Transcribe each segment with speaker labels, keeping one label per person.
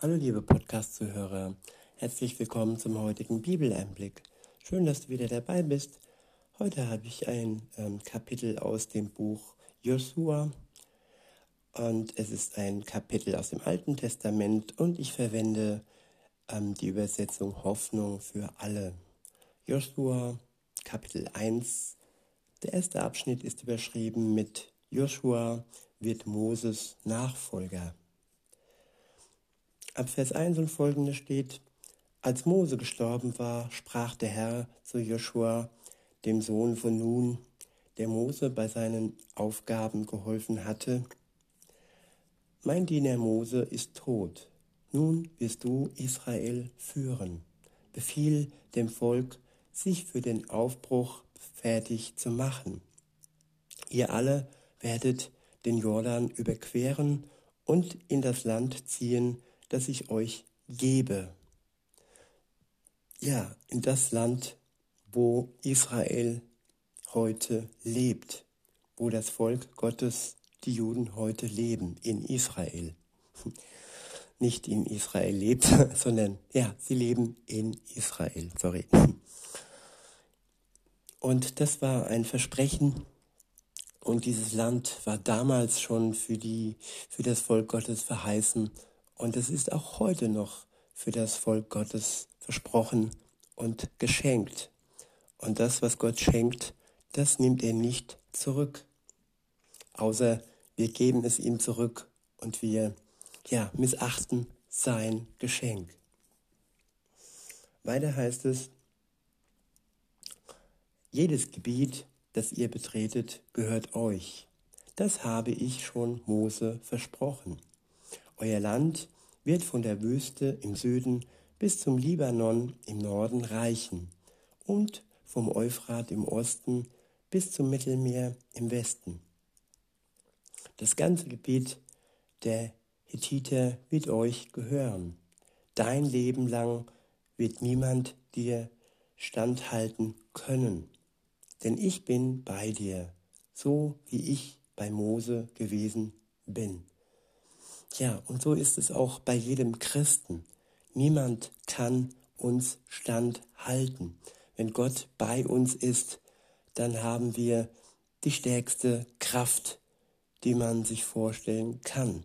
Speaker 1: Hallo liebe Podcast-Zuhörer, herzlich willkommen zum heutigen Bibeleinblick. Schön, dass du wieder dabei bist. Heute habe ich ein ähm, Kapitel aus dem Buch Josua und es ist ein Kapitel aus dem Alten Testament und ich verwende ähm, die Übersetzung Hoffnung für alle. Josua Kapitel 1. Der erste Abschnitt ist überschrieben mit Joshua wird Moses Nachfolger. Ab Vers 1 und folgende steht, als Mose gestorben war, sprach der Herr zu Joshua, dem Sohn von Nun, der Mose bei seinen Aufgaben geholfen hatte, Mein Diener Mose ist tot, nun wirst du Israel führen. Befiehl dem Volk, sich für den Aufbruch fertig zu machen. Ihr alle werdet den Jordan überqueren und in das Land ziehen, das ich euch gebe. Ja, in das Land, wo Israel heute lebt, wo das Volk Gottes, die Juden heute leben, in Israel. Nicht in Israel lebt, sondern ja, sie leben in Israel, sorry. Und das war ein Versprechen, und dieses Land war damals schon für, die, für das Volk Gottes verheißen und es ist auch heute noch für das Volk Gottes versprochen und geschenkt. Und das, was Gott schenkt, das nimmt er nicht zurück. Außer wir geben es ihm zurück und wir ja, missachten sein Geschenk. Weiter heißt es, jedes Gebiet, das ihr betretet, gehört euch. Das habe ich schon Mose versprochen. Euer Land wird von der Wüste im Süden bis zum Libanon im Norden reichen und vom Euphrat im Osten bis zum Mittelmeer im Westen. Das ganze Gebiet der Hethiter wird euch gehören. Dein Leben lang wird niemand dir standhalten können, denn ich bin bei dir, so wie ich bei Mose gewesen bin. Ja, und so ist es auch bei jedem Christen. Niemand kann uns standhalten. Wenn Gott bei uns ist, dann haben wir die stärkste Kraft, die man sich vorstellen kann.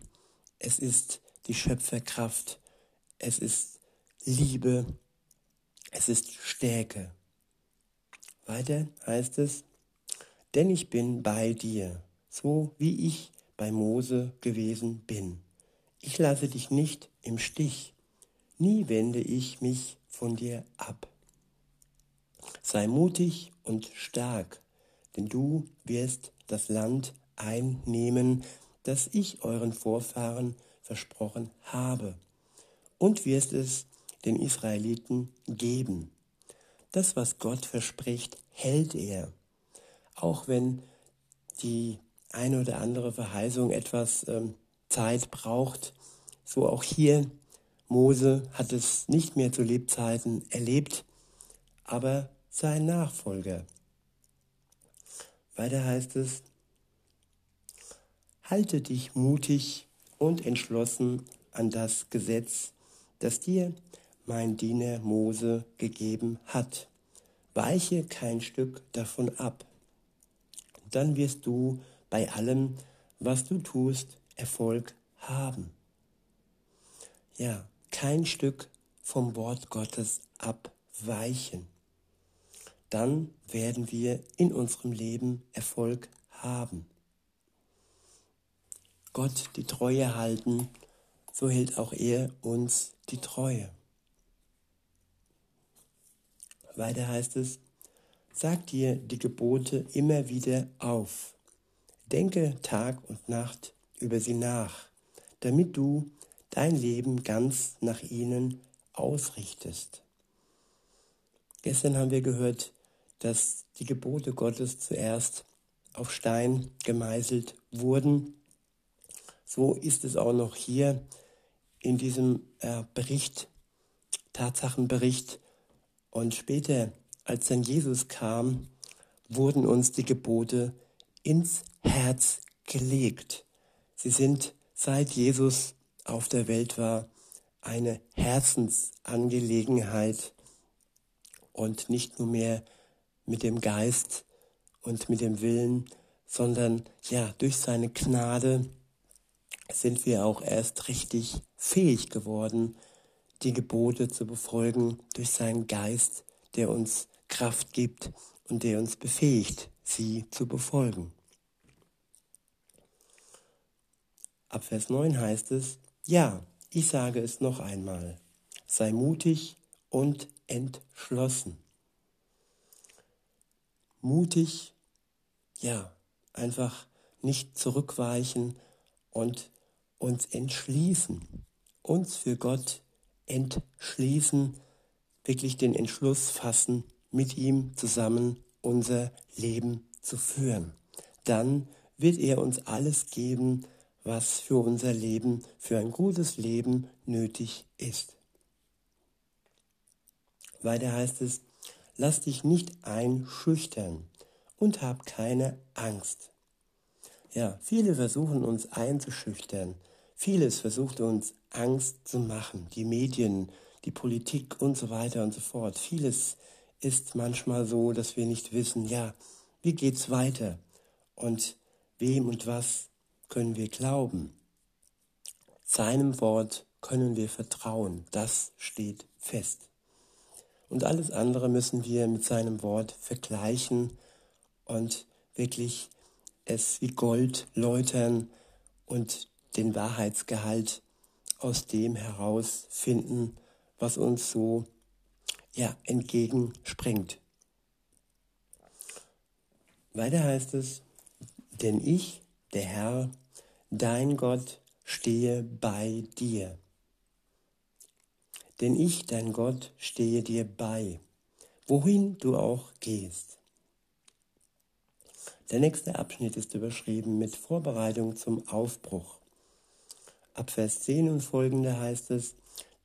Speaker 1: Es ist die Schöpferkraft, es ist Liebe, es ist Stärke. Weiter heißt es, denn ich bin bei dir, so wie ich bei Mose gewesen bin. Ich lasse dich nicht im Stich, nie wende ich mich von dir ab. Sei mutig und stark, denn du wirst das Land einnehmen, das ich euren Vorfahren versprochen habe, und wirst es den Israeliten geben. Das, was Gott verspricht, hält er. Auch wenn die eine oder andere Verheißung etwas ähm, Zeit braucht, so auch hier. Mose hat es nicht mehr zu Lebzeiten erlebt, aber sein Nachfolger. Weiter heißt es, halte dich mutig und entschlossen an das Gesetz, das dir mein Diener Mose gegeben hat. Weiche kein Stück davon ab. Dann wirst du bei allem, was du tust, Erfolg haben. Ja, kein Stück vom Wort Gottes abweichen. Dann werden wir in unserem Leben Erfolg haben. Gott die Treue halten, so hält auch er uns die Treue. Weiter heißt es, sag dir die Gebote immer wieder auf. Denke Tag und Nacht über sie nach, damit du dein Leben ganz nach ihnen ausrichtest. Gestern haben wir gehört, dass die Gebote Gottes zuerst auf Stein gemeißelt wurden. So ist es auch noch hier in diesem äh, Bericht, Tatsachenbericht. Und später, als dann Jesus kam, wurden uns die Gebote ins Herz gelegt. Sie sind seit Jesus auf der Welt war, eine Herzensangelegenheit und nicht nur mehr mit dem Geist und mit dem Willen, sondern ja, durch seine Gnade sind wir auch erst richtig fähig geworden, die Gebote zu befolgen durch seinen Geist, der uns Kraft gibt und der uns befähigt, sie zu befolgen. Ab Vers 9 heißt es, ja, ich sage es noch einmal, sei mutig und entschlossen. Mutig, ja, einfach nicht zurückweichen und uns entschließen, uns für Gott entschließen, wirklich den Entschluss fassen, mit ihm zusammen unser Leben zu führen. Dann wird er uns alles geben, was für unser Leben, für ein gutes Leben nötig ist. Weiter heißt es, lass dich nicht einschüchtern und hab keine Angst. Ja, viele versuchen uns einzuschüchtern. Vieles versucht uns Angst zu machen. Die Medien, die Politik und so weiter und so fort. Vieles ist manchmal so, dass wir nicht wissen, ja, wie geht's weiter? Und wem und was können wir glauben. Seinem Wort können wir vertrauen. Das steht fest. Und alles andere müssen wir mit seinem Wort vergleichen und wirklich es wie Gold läutern und den Wahrheitsgehalt aus dem herausfinden, was uns so ja, entgegenspringt. Weiter heißt es, denn ich, der Herr, dein Gott, stehe bei dir. Denn ich, dein Gott, stehe dir bei, wohin du auch gehst. Der nächste Abschnitt ist überschrieben mit Vorbereitung zum Aufbruch. Ab Vers 10 und folgende heißt es,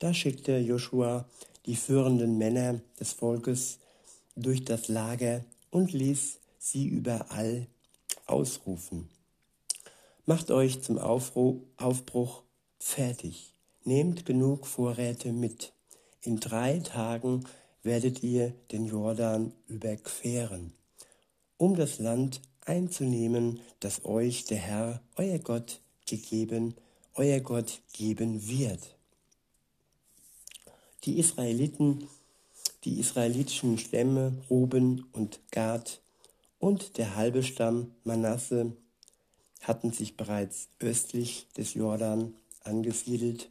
Speaker 1: da schickte Joshua die führenden Männer des Volkes durch das Lager und ließ sie überall ausrufen. Macht euch zum Aufbruch fertig. Nehmt genug Vorräte mit. In drei Tagen werdet ihr den Jordan überqueren, um das Land einzunehmen, das euch der Herr, euer Gott, gegeben, euer Gott geben wird. Die Israeliten, die israelitischen Stämme Ruben und Gad und der halbe Stamm Manasse hatten sich bereits östlich des Jordan angesiedelt.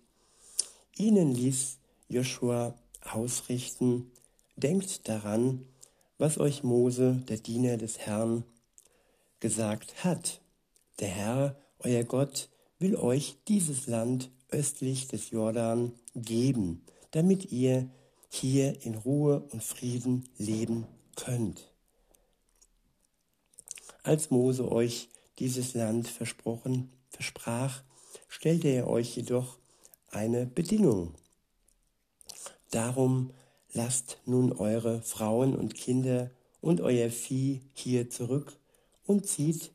Speaker 1: Ihnen ließ Joshua ausrichten, denkt daran, was euch Mose, der Diener des Herrn, gesagt hat. Der Herr, euer Gott, will euch dieses Land östlich des Jordan geben, damit ihr hier in Ruhe und Frieden leben könnt. Als Mose euch dieses Land versprochen, versprach, stellte er euch jedoch eine Bedingung. Darum lasst nun eure Frauen und Kinder und euer Vieh hier zurück und zieht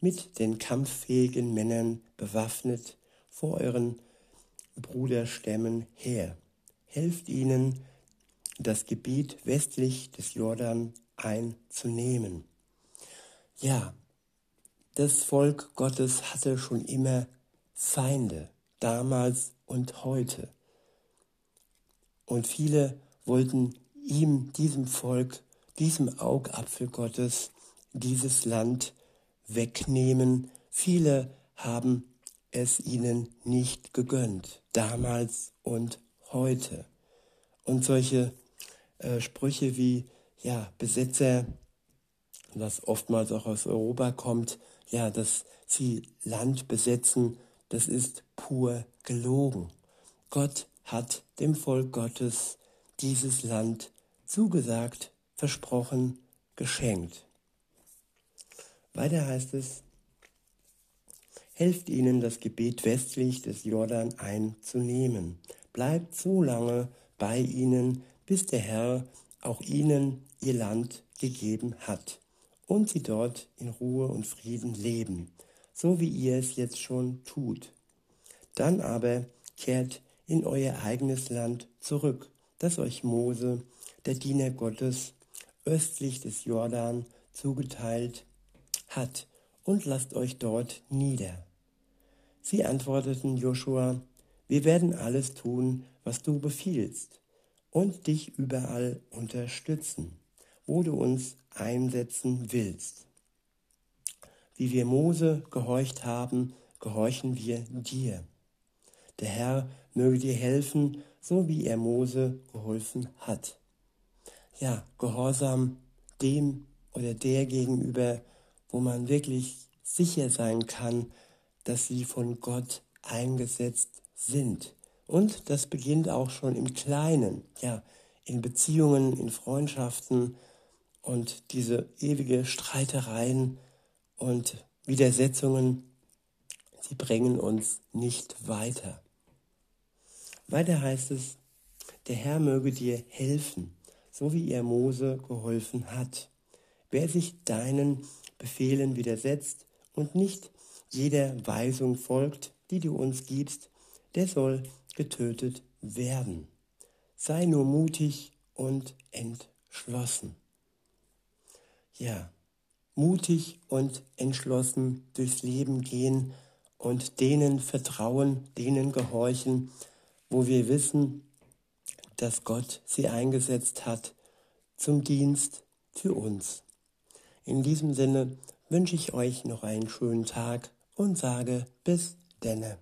Speaker 1: mit den kampffähigen Männern bewaffnet vor euren Bruderstämmen her. Helft ihnen, das Gebiet westlich des Jordan einzunehmen. Ja, das Volk Gottes hatte schon immer Feinde, damals und heute. Und viele wollten ihm, diesem Volk, diesem Augapfel Gottes, dieses Land wegnehmen. Viele haben es ihnen nicht gegönnt, damals und heute. Und solche äh, Sprüche wie, ja, Besitzer, was oftmals auch aus Europa kommt, ja, dass sie Land besetzen, das ist pur gelogen. Gott hat dem Volk Gottes dieses Land zugesagt, versprochen, geschenkt. Weiter heißt es, helft ihnen, das Gebet westlich des Jordan einzunehmen. Bleibt so lange bei ihnen, bis der Herr auch ihnen ihr Land gegeben hat und sie dort in Ruhe und Frieden leben, so wie ihr es jetzt schon tut. Dann aber kehrt in euer eigenes Land zurück, das euch Mose, der Diener Gottes, östlich des Jordan zugeteilt hat, und lasst euch dort nieder. Sie antworteten Joshua, wir werden alles tun, was du befiehlst, und dich überall unterstützen, wo du uns einsetzen willst. Wie wir Mose gehorcht haben, gehorchen wir dir. Der Herr möge dir helfen, so wie er Mose geholfen hat. Ja, Gehorsam dem oder der gegenüber, wo man wirklich sicher sein kann, dass sie von Gott eingesetzt sind. Und das beginnt auch schon im Kleinen, ja, in Beziehungen, in Freundschaften und diese ewige Streitereien und Widersetzungen, sie bringen uns nicht weiter. Weiter heißt es, der Herr möge dir helfen, so wie er Mose geholfen hat. Wer sich deinen Befehlen widersetzt und nicht jeder Weisung folgt, die du uns gibst, der soll getötet werden. Sei nur mutig und entschlossen. Ja, mutig und entschlossen durchs Leben gehen und denen vertrauen, denen gehorchen, wo wir wissen, dass Gott sie eingesetzt hat zum Dienst für uns. In diesem Sinne wünsche ich euch noch einen schönen Tag und sage bis denne.